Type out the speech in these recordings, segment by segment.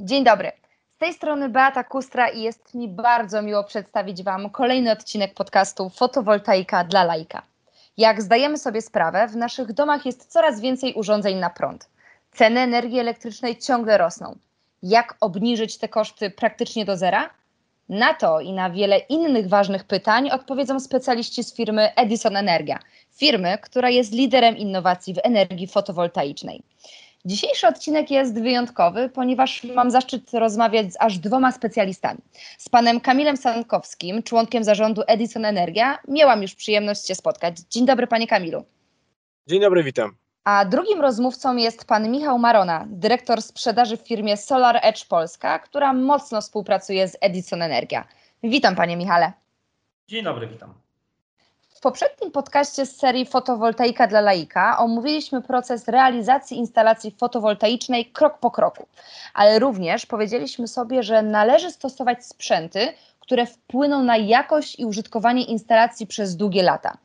Dzień dobry. Z tej strony Beata Kustra i jest mi bardzo miło przedstawić Wam kolejny odcinek podcastu Fotowoltaika dla lajka. Jak zdajemy sobie sprawę, w naszych domach jest coraz więcej urządzeń na prąd. Ceny energii elektrycznej ciągle rosną. Jak obniżyć te koszty praktycznie do zera? Na to i na wiele innych ważnych pytań odpowiedzą specjaliści z firmy Edison Energia, firmy, która jest liderem innowacji w energii fotowoltaicznej. Dzisiejszy odcinek jest wyjątkowy, ponieważ mam zaszczyt rozmawiać z aż dwoma specjalistami. Z panem Kamilem Sankowskim, członkiem zarządu Edison Energia. Miałam już przyjemność się spotkać. Dzień dobry, panie Kamilu. Dzień dobry, witam. A drugim rozmówcą jest pan Michał Marona, dyrektor sprzedaży w firmie Solar Edge Polska, która mocno współpracuje z Edison Energia. Witam, panie Michale. Dzień dobry, witam. W poprzednim podcaście z serii Fotowoltaika dla laika omówiliśmy proces realizacji instalacji fotowoltaicznej krok po kroku, ale również powiedzieliśmy sobie, że należy stosować sprzęty, które wpłyną na jakość i użytkowanie instalacji przez długie lata.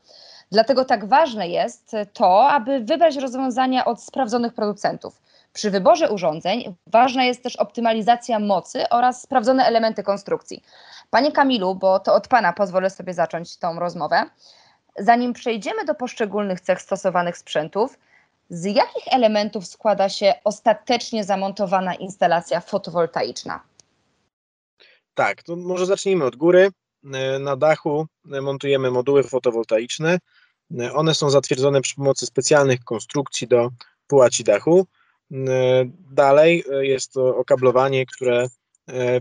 Dlatego tak ważne jest to, aby wybrać rozwiązania od sprawdzonych producentów. Przy wyborze urządzeń ważna jest też optymalizacja mocy oraz sprawdzone elementy konstrukcji. Panie Kamilu, bo to od Pana pozwolę sobie zacząć tą rozmowę. Zanim przejdziemy do poszczególnych cech stosowanych sprzętów, z jakich elementów składa się ostatecznie zamontowana instalacja fotowoltaiczna? Tak, to może zacznijmy od góry. Na dachu montujemy moduły fotowoltaiczne. One są zatwierdzone przy pomocy specjalnych konstrukcji do połaci dachu. Dalej jest to okablowanie, które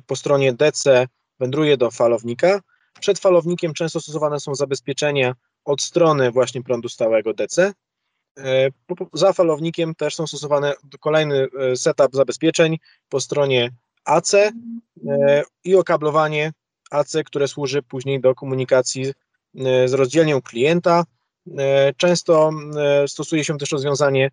po stronie DC wędruje do falownika. Przed falownikiem często stosowane są zabezpieczenia od strony właśnie prądu stałego DC. E, za falownikiem też są stosowane kolejny e, setup zabezpieczeń po stronie AC e, i okablowanie AC, które służy później do komunikacji z rozdzielnią klienta. Często stosuje się też rozwiązanie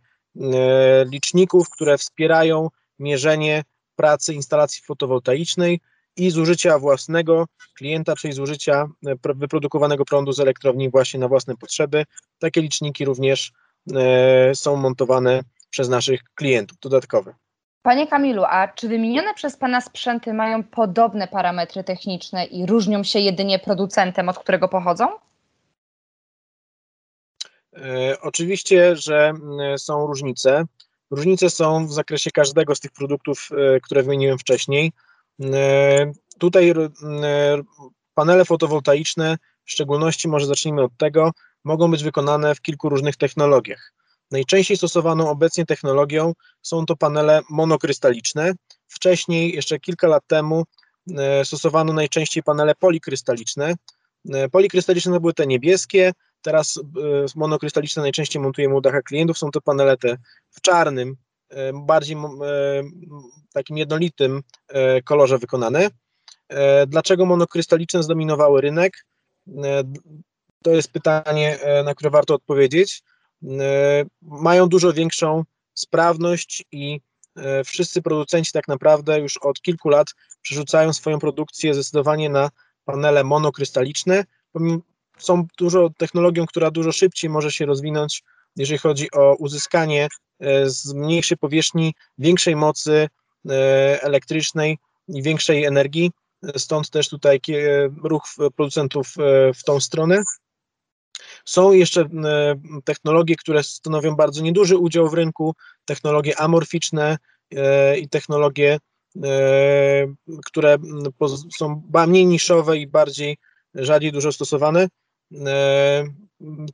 liczników, które wspierają mierzenie pracy instalacji fotowoltaicznej i zużycia własnego klienta, czyli zużycia e, wyprodukowanego prądu z elektrowni właśnie na własne potrzeby. Takie liczniki również e, są montowane przez naszych klientów dodatkowe. Panie Kamilu, a czy wymienione przez Pana sprzęty mają podobne parametry techniczne i różnią się jedynie producentem, od którego pochodzą? E, oczywiście, że są różnice. Różnice są w zakresie każdego z tych produktów, które wymieniłem wcześniej. E, tutaj e, panele fotowoltaiczne, w szczególności może zacznijmy od tego, mogą być wykonane w kilku różnych technologiach. Najczęściej stosowaną obecnie technologią są to panele monokrystaliczne. Wcześniej, jeszcze kilka lat temu, e, stosowano najczęściej panele polikrystaliczne. Polikrystaliczne to były te niebieskie, teraz monokrystaliczne najczęściej montujemy u dacha klientów, są to panele te w czarnym, bardziej takim jednolitym e, kolorze wykonane. E, dlaczego monokrystaliczne zdominowały rynek? E, to jest pytanie, na które warto odpowiedzieć. Mają dużo większą sprawność i wszyscy producenci tak naprawdę już od kilku lat przerzucają swoją produkcję zdecydowanie na panele monokrystaliczne. Są dużo technologią, która dużo szybciej może się rozwinąć, jeżeli chodzi o uzyskanie z mniejszej powierzchni większej mocy E, elektrycznej i większej energii. Stąd też tutaj ruch producentów e, w tą stronę. Są jeszcze e, technologie, które stanowią bardzo nieduży udział w rynku, technologie amorficzne i technologie, które są mniej niszowe i bardziej rzadziej dużo stosowane,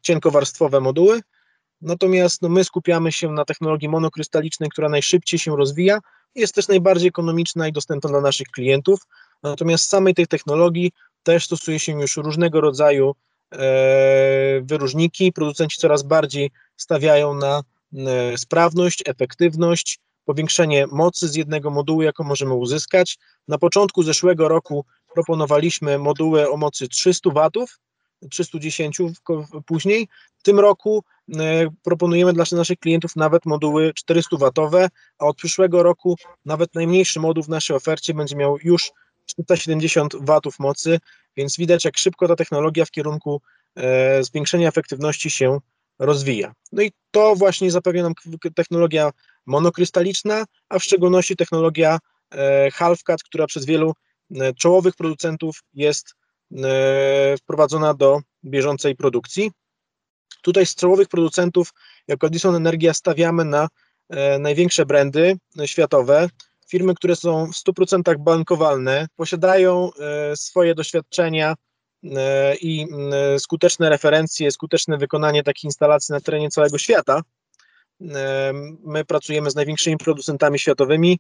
cienkowarstwowe moduły. Natomiast no, my skupiamy się na technologii monokrystalicznej, która najszybciej się rozwija, jest też najbardziej ekonomiczna i dostępna dla naszych klientów. Natomiast samej tej technologii też stosuje się już różnego rodzaju e, wyróżniki. Producenci coraz bardziej stawiają na e, sprawność, efektywność, powiększenie mocy z jednego modułu, jaką możemy uzyskać. Na początku zeszłego roku proponowaliśmy moduły o mocy 300 watów, 310 później. W tym roku e, proponujemy dla naszych klientów nawet moduły 400W, a od przyszłego roku nawet najmniejszy moduł w naszej ofercie będzie miał już 470 W mocy, więc widać jak szybko ta technologia w kierunku e, zwiększenia efektywności się rozwija. No i to właśnie zapewnia nam technologia monokrystaliczna, a w szczególności technologia Halfcat, która przez wielu czołowych producentów jest wprowadzona do bieżącej produkcji. Tutaj z czołowych producentów, jako Edison Energia, stawiamy na największe brandy światowe, firmy, które są w 100% bankowalne, posiadają swoje doświadczenia E, i e, skuteczne referencje, skuteczne wykonanie takich instalacji na terenie całego świata. E, my pracujemy z największymi producentami światowymi,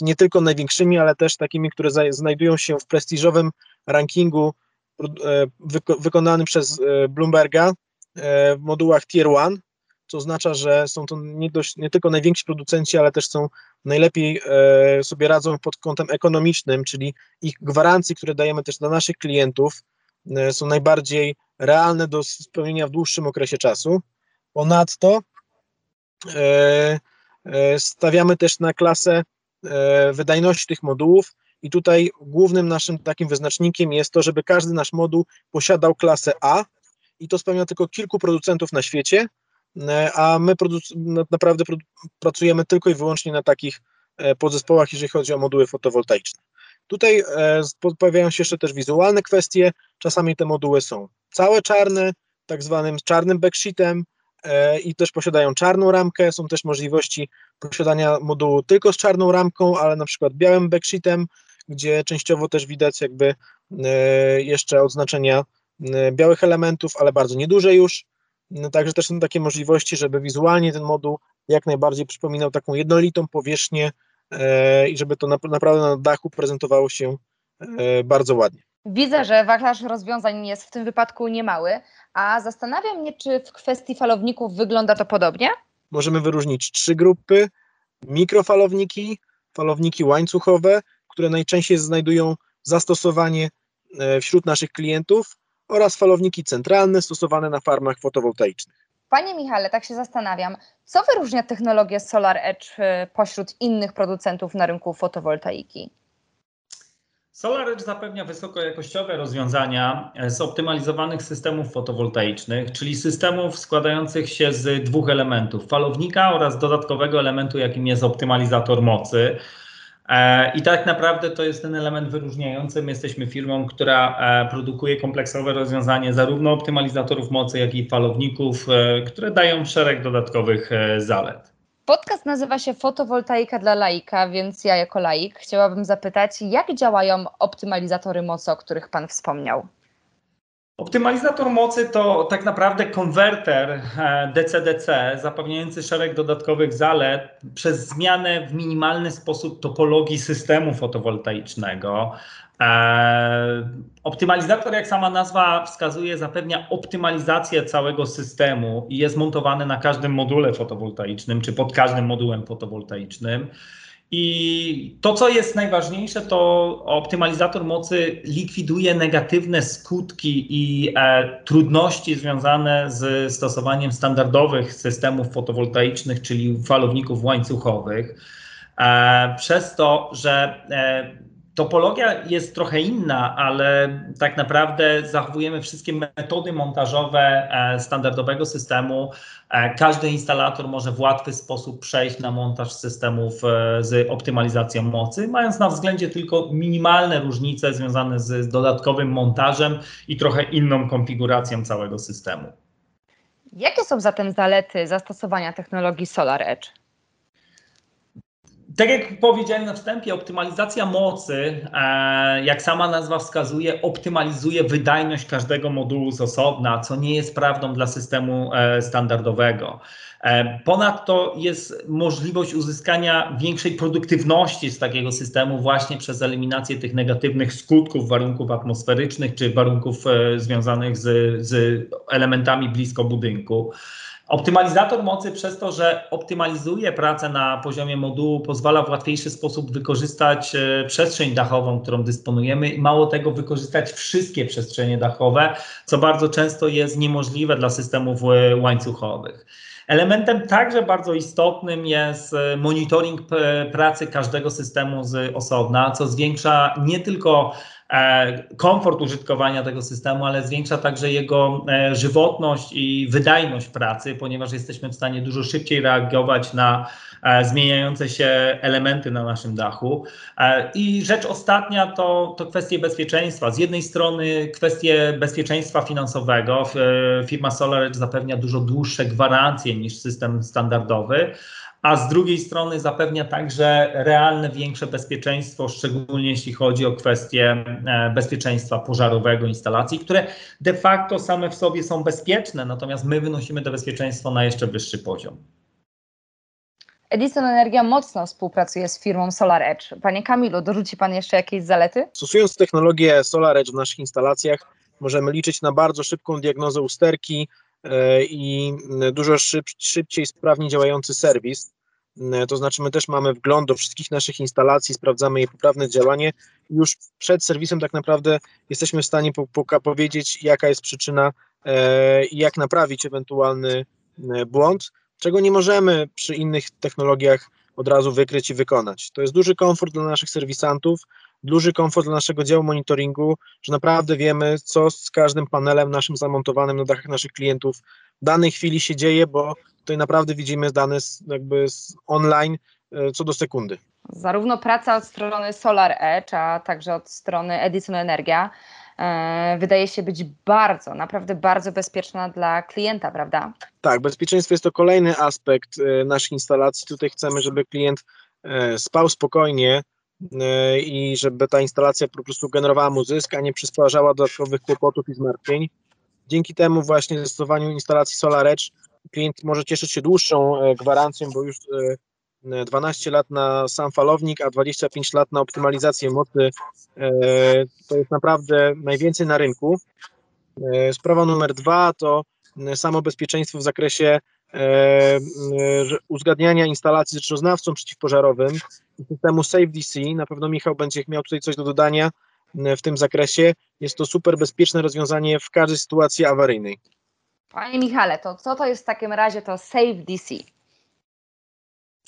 nie tylko największymi, ale też takimi, które znajdują się w prestiżowym rankingu wykonanym przez Bloomberga w modułach Tier 1 co oznacza, że są to nie, dość, nie tylko najwięksi producenci, ale też są najlepiej e, sobie radzą pod kątem ekonomicznym, czyli ich gwarancji, które dajemy też dla naszych klientów, e, są najbardziej realne do spełnienia w dłuższym okresie czasu. Ponadto e, stawiamy też na klasę wydajności tych modułów i tutaj głównym naszym takim wyznacznikiem jest to, żeby każdy nasz moduł posiadał klasę A i to spełnia tylko kilku producentów na świecie, E, a my naprawdę pracujemy tylko i wyłącznie na takich e, podzespołach, jeżeli chodzi o moduły fotowoltaiczne. Tutaj e, pojawiają się jeszcze też wizualne kwestie. Czasami te moduły są całe czarne, tak zwanym czarnym backsheetem i też posiadają czarną ramkę. Są też możliwości posiadania modułu tylko z czarną ramką, ale na przykład białym backsheetem, gdzie częściowo też widać jakby jeszcze odznaczenia białych elementów, ale bardzo nieduże już. No, także też są takie możliwości, żeby wizualnie ten moduł jak najbardziej przypominał taką jednolitą powierzchnię e, i żeby to na, naprawdę na dachu prezentowało się e, bardzo ładnie. Widzę, że wachlarz rozwiązań jest w tym wypadku niemały, a zastanawiam mnie, czy w kwestii falowników wygląda to podobnie? Możemy wyróżnić trzy grupy: mikrofalowniki, falowniki łańcuchowe, które najczęściej znajdują zastosowanie e, wśród naszych klientów, oraz falowniki centralne stosowane na farmach fotowoltaicznych. Panie Michale, tak się zastanawiam, co wyróżnia technologię Solar Edge e, pośród innych producentów na rynku fotowoltaiki? SolarEdge zapewnia wysokojakościowe rozwiązania zoptymalizowanych systemów fotowoltaicznych, czyli systemów składających się z dwóch elementów: falownika oraz dodatkowego elementu, jakim jest optymalizator mocy. E, I tak naprawdę to jest ten element wyróżniający. My jesteśmy firmą, która e, produkuje kompleksowe rozwiązanie zarówno optymalizatorów mocy, jak i falowników, e, które dają szereg dodatkowych zalet. Podcast nazywa się Fotowoltaika dla laika, więc ja jako laik chciałabym zapytać, jak działają optymalizatory mocy, o których Pan wspomniał? Optymalizator mocy to tak naprawdę konwerter DC-DC zapewniający szereg dodatkowych zalet przez zmianę w minimalny sposób topologii systemu fotowoltaicznego. E, optymalizator, jak sama nazwa wskazuje, zapewnia optymalizację całego systemu i jest montowany na każdym module fotowoltaicznym czy pod każdym modułem fotowoltaicznym. I to, co jest najważniejsze, to optymalizator mocy likwiduje negatywne skutki i e, trudności związane z stosowaniem standardowych systemów fotowoltaicznych, czyli falowników łańcuchowych, e, przez to, że e, Topologia jest trochę inna, ale tak naprawdę zachowujemy wszystkie metody montażowe e, standardowego systemu. E, każdy instalator może w łatwy sposób przejść na montaż systemów e, z optymalizacją mocy, mając na względzie tylko minimalne różnice związane z dodatkowym montażem i trochę inną konfiguracją całego systemu. Jakie są zatem zalety zastosowania technologii Solar Edge? Tak jak powiedziałem na wstępie, optymalizacja mocy, e, jak sama nazwa wskazuje, optymalizuje wydajność każdego modułu z osobna, co nie jest prawdą dla systemu e, standardowego. E, ponadto jest możliwość uzyskania większej produktywności z takiego systemu właśnie przez eliminację tych negatywnych skutków warunków atmosferycznych czy warunków związanych z, z elementami blisko budynku. Optymalizator mocy przez to, że optymalizuje pracę na poziomie modułu, pozwala w łatwiejszy sposób wykorzystać e, przestrzeń dachową, którą dysponujemy i mało tego wykorzystać wszystkie przestrzenie dachowe, co bardzo często jest niemożliwe dla systemów e, łańcuchowych. Elementem także bardzo istotnym jest e, monitoring pracy każdego systemu z osobna, co zwiększa nie tylko komfort użytkowania tego systemu, ale zwiększa także jego e, żywotność i wydajność pracy, ponieważ jesteśmy w stanie dużo szybciej reagować na zmieniające się elementy na naszym dachu. I rzecz ostatnia to, to kwestie bezpieczeństwa. Z jednej strony kwestie bezpieczeństwa finansowego. Firma SolarEdge zapewnia dużo dłuższe gwarancje niż system standardowy, a z drugiej strony zapewnia także realne większe bezpieczeństwo, szczególnie jeśli chodzi o kwestie e, bezpieczeństwa pożarowego instalacji, które de facto same w sobie są bezpieczne, natomiast my wynosimy to bezpieczeństwo na jeszcze wyższy poziom. Edison Energia mocno współpracuje z firmą SolarEdge. Panie Kamilu, dorzuci Pan jeszcze jakieś zalety? Stosując technologię SolarEdge w naszych instalacjach, możemy liczyć na bardzo szybką diagnozę usterki e, i dużo szyb, szybciej, sprawniej działający serwis. E, to znaczy, my też mamy wgląd do wszystkich naszych instalacji, sprawdzamy jej poprawne działanie. Już przed serwisem, tak naprawdę, jesteśmy w stanie po, po, powiedzieć, jaka jest przyczyna e, i jak naprawić ewentualny błąd czego nie możemy przy innych technologiach od razu wykryć i wykonać. To jest duży komfort dla naszych serwisantów, duży komfort dla naszego działu monitoringu, że naprawdę wiemy, co z każdym panelem naszym zamontowanym na dachach naszych klientów w danej chwili się dzieje, bo tutaj naprawdę widzimy dane z, jakby z online e, co do sekundy. Zarówno praca od strony Solar Edge, a także od strony Edison Energia E, wydaje się być bardzo, naprawdę bardzo bezpieczna dla klienta, prawda? Tak, bezpieczeństwo jest to kolejny aspekt e, naszych instalacji. Tutaj chcemy, żeby klient spał spokojnie i żeby ta instalacja po prostu generowała mu zysk, a nie przysparzała dodatkowych kłopotów i zmartwień. Dzięki temu właśnie zastosowaniu instalacji SolarEdge klient może cieszyć się dłuższą gwarancją, bo już 12 lat na sam falownik, a 25 lat na optymalizację mocy. E, to jest naprawdę najwięcej na rynku. E, sprawa numer dwa to samo bezpieczeństwo w zakresie e, uzgadniania instalacji z rzeczoznawcą przeciwpożarowym systemu SafeDC. Na pewno Michał będzie miał tutaj coś do dodania w tym zakresie. Jest to super bezpieczne rozwiązanie w każdej sytuacji awaryjnej. Panie Michale, to co to jest w takim razie to SafeDC?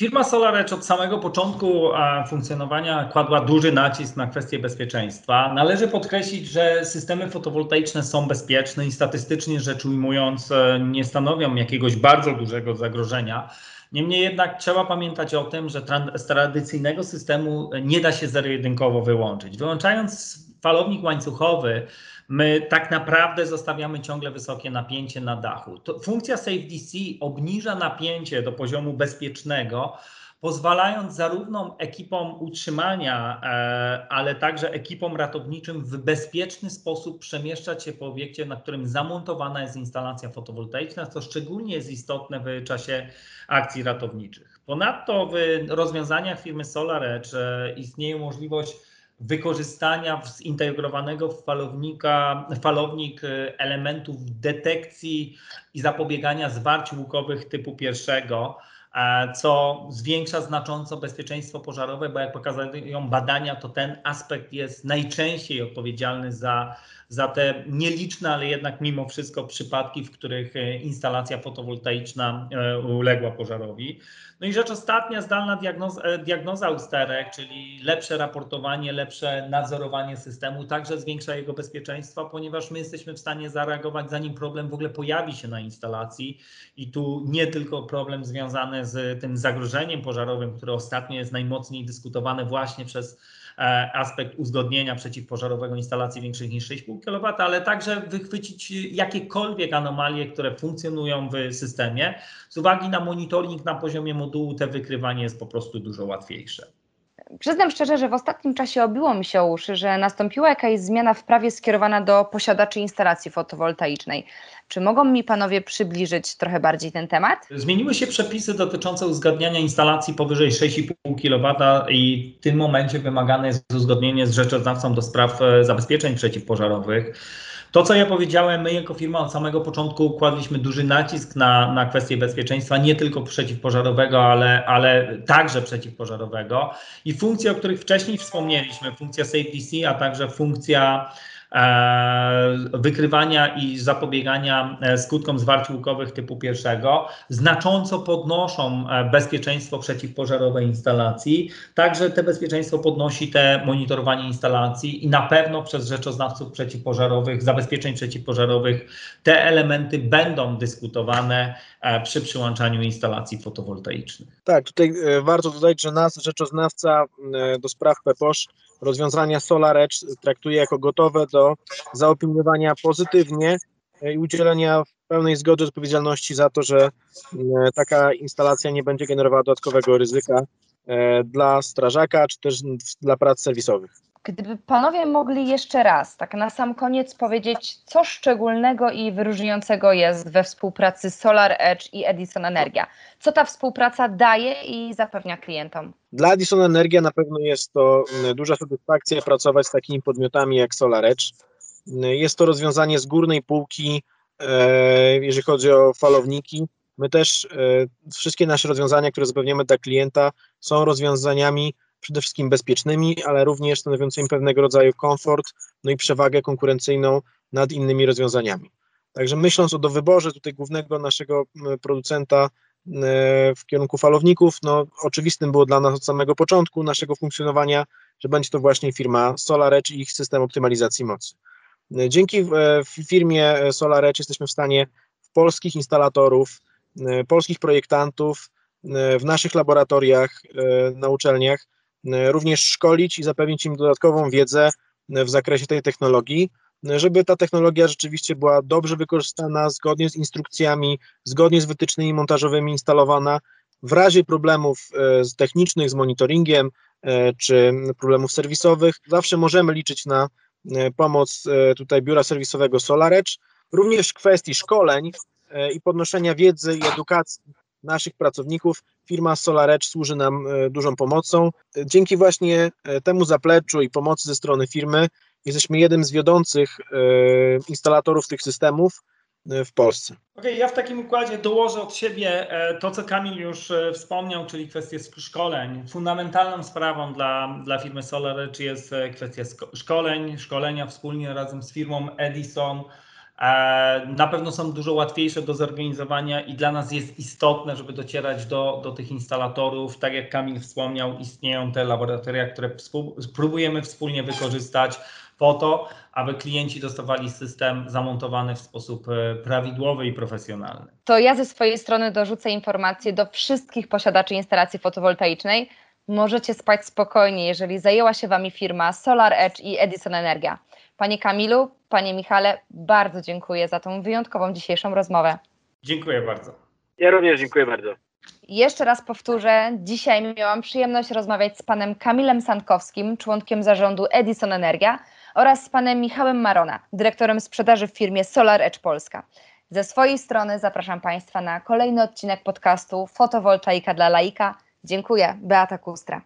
Firma SolarEdge od samego początku funkcjonowania kładła duży nacisk na kwestie bezpieczeństwa. Należy podkreślić, że systemy fotowoltaiczne są bezpieczne i statystycznie rzecz ujmując e, nie stanowią jakiegoś bardzo dużego zagrożenia. Niemniej jednak trzeba pamiętać o tym, że z tradycyjnego systemu nie da się zero-jedynkowo wyłączyć. Wyłączając falownik łańcuchowy, my tak naprawdę zostawiamy ciągle wysokie napięcie na dachu. To funkcja SafeDC obniża napięcie do poziomu bezpiecznego, pozwalając zarówno ekipom utrzymania, e, ale także ekipom ratowniczym w bezpieczny sposób przemieszczać się po obiekcie, na którym zamontowana jest instalacja fotowoltaiczna, co szczególnie jest istotne w czasie akcji ratowniczych. Ponadto w rozwiązaniach firmy SolarEdge e, istnieje możliwość wykorzystania zintegrowanego w falownika, falownik e, elementów detekcji i zapobiegania zwarć łukowych typu pierwszego, co zwiększa znacząco bezpieczeństwo pożarowe, bo jak pokazują badania, to ten aspekt jest najczęściej odpowiedzialny za, za te nieliczne, ale jednak mimo wszystko przypadki, w których e, instalacja fotowoltaiczna uległa pożarowi. No i rzecz ostatnia, zdalna diagnoza, e, diagnoza usterek, czyli lepsze raportowanie, lepsze nadzorowanie systemu, także zwiększa jego bezpieczeństwo, ponieważ my jesteśmy w stanie zareagować, zanim problem w ogóle pojawi się na instalacji. I tu nie tylko problem związany z tym zagrożeniem pożarowym, które ostatnio jest najmocniej dyskutowane właśnie przez aspekt uzgodnienia przeciwpożarowego instalacji większych niż 6,5 kW, ale także wychwycić jakiekolwiek anomalie, które funkcjonują w systemie. Z uwagi na monitoring na poziomie modułu, te wykrywanie jest po prostu dużo łatwiejsze. Przyznam szczerze, że w ostatnim czasie obiło mi się uszy, że nastąpiła jakaś zmiana w prawie skierowana do posiadaczy instalacji fotowoltaicznej. Czy mogą mi panowie przybliżyć trochę bardziej ten temat? Zmieniły się przepisy dotyczące uzgadniania instalacji powyżej 6,5 kW i w tym momencie wymagane jest uzgodnienie z rzeczoznawcą do spraw e, zabezpieczeń przeciwpożarowych. To, co ja powiedziałem, my jako firma od samego początku kładliśmy duży nacisk na, na kwestię bezpieczeństwa, nie tylko przeciwpożarowego, ale, ale także przeciwpożarowego. I funkcje, o których wcześniej wspomnieliśmy, funkcja SafeDC, a także funkcja wykrywania i zapobiegania skutkom zwarć łukowych typu pierwszego, znacząco podnoszą bezpieczeństwo przeciwpożarowe instalacji. Także te bezpieczeństwo podnosi te monitorowanie instalacji i na pewno przez rzeczoznawców przeciwpożarowych, zabezpieczeń przeciwpożarowych te elementy będą dyskutowane przy przyłączaniu instalacji fotowoltaicznych. Tak, tutaj warto dodać, że nas rzeczoznawca do spraw PEPOSZ rozwiązania SolarEdge traktuje jako gotowe do zaopiniowania pozytywnie i udzielenia pełnej zgody odpowiedzialności za to, że taka instalacja nie będzie generowała dodatkowego ryzyka e, dla strażaka czy też dla prac serwisowych. Gdyby panowie mogli jeszcze raz, tak na sam koniec powiedzieć, co szczególnego i wyróżniającego jest we współpracy Solar Edge i Edison Energia? Co ta współpraca daje i zapewnia klientom? Dla Edison Energia na pewno jest to duża satysfakcja pracować z takimi podmiotami jak Solar Edge. Jest to rozwiązanie z górnej półki, e, jeżeli chodzi o falowniki. My też e, wszystkie nasze rozwiązania, które zapewniamy dla klienta, są rozwiązaniami przede wszystkim bezpiecznymi, ale również stanowiącymi pewnego rodzaju komfort, no i przewagę konkurencyjną nad innymi rozwiązaniami. Także myśląc o dowyborze tutaj głównego naszego producenta w kierunku falowników, no oczywistym było dla nas od samego początku naszego funkcjonowania, że będzie to właśnie firma SolarEdge i ich system optymalizacji mocy. Dzięki firmie SolarEdge jesteśmy w stanie polskich instalatorów, polskich projektantów, w naszych laboratoriach na uczelniach E, również szkolić i zapewnić im dodatkową wiedzę e, w zakresie tej technologii, e, żeby ta technologia rzeczywiście była dobrze wykorzystana, zgodnie z instrukcjami, zgodnie z wytycznymi montażowymi instalowana. W razie problemów technicznych z monitoringiem czy problemów serwisowych, zawsze możemy liczyć na pomoc tutaj biura serwisowego SolarEdge. Również w kwestii szkoleń i podnoszenia wiedzy i edukacji naszych pracowników firma SolarEdge służy nam e, dużą pomocą. Dzięki właśnie e, temu zapleczu i pomocy ze strony firmy jesteśmy jednym z wiodących e, instalatorów tych systemów w Polsce. Okej, okay, ja w takim układzie dołożę od siebie to, co Kamil już wspomniał, czyli kwestię szkoleń. Fundamentalną sprawą dla, dla firmy SolarEdge jest kwestia szkoleń, szkolenia wspólnie razem z firmą Edison, E, na pewno są dużo łatwiejsze do zorganizowania i dla nas jest istotne, żeby docierać do, do tych instalatorów. Tak jak Kamil wspomniał, istnieją te laboratoria, które próbujemy wspólnie wykorzystać po to, aby klienci dostawali system zamontowany w sposób e, prawidłowy i profesjonalny. To ja ze swojej strony dorzucę informację do wszystkich posiadaczy instalacji fotowoltaicznej. Możecie spać spokojnie, jeżeli zajęła się Wami firma Solar Edge i Edison Energia. Panie Kamilu, Panie Michale, bardzo dziękuję za tą wyjątkową dzisiejszą rozmowę. Dziękuję bardzo. Ja również dziękuję bardzo. Jeszcze raz powtórzę, dzisiaj miałam przyjemność rozmawiać z panem Kamilem Sankowskim, członkiem zarządu Edison Energia oraz z panem Michałem Marona, dyrektorem sprzedaży w firmie Solar Edge Polska. Ze swojej strony zapraszam Państwa na kolejny odcinek podcastu Fotowoltaika dla laika. Dziękuję, Beata Kustra.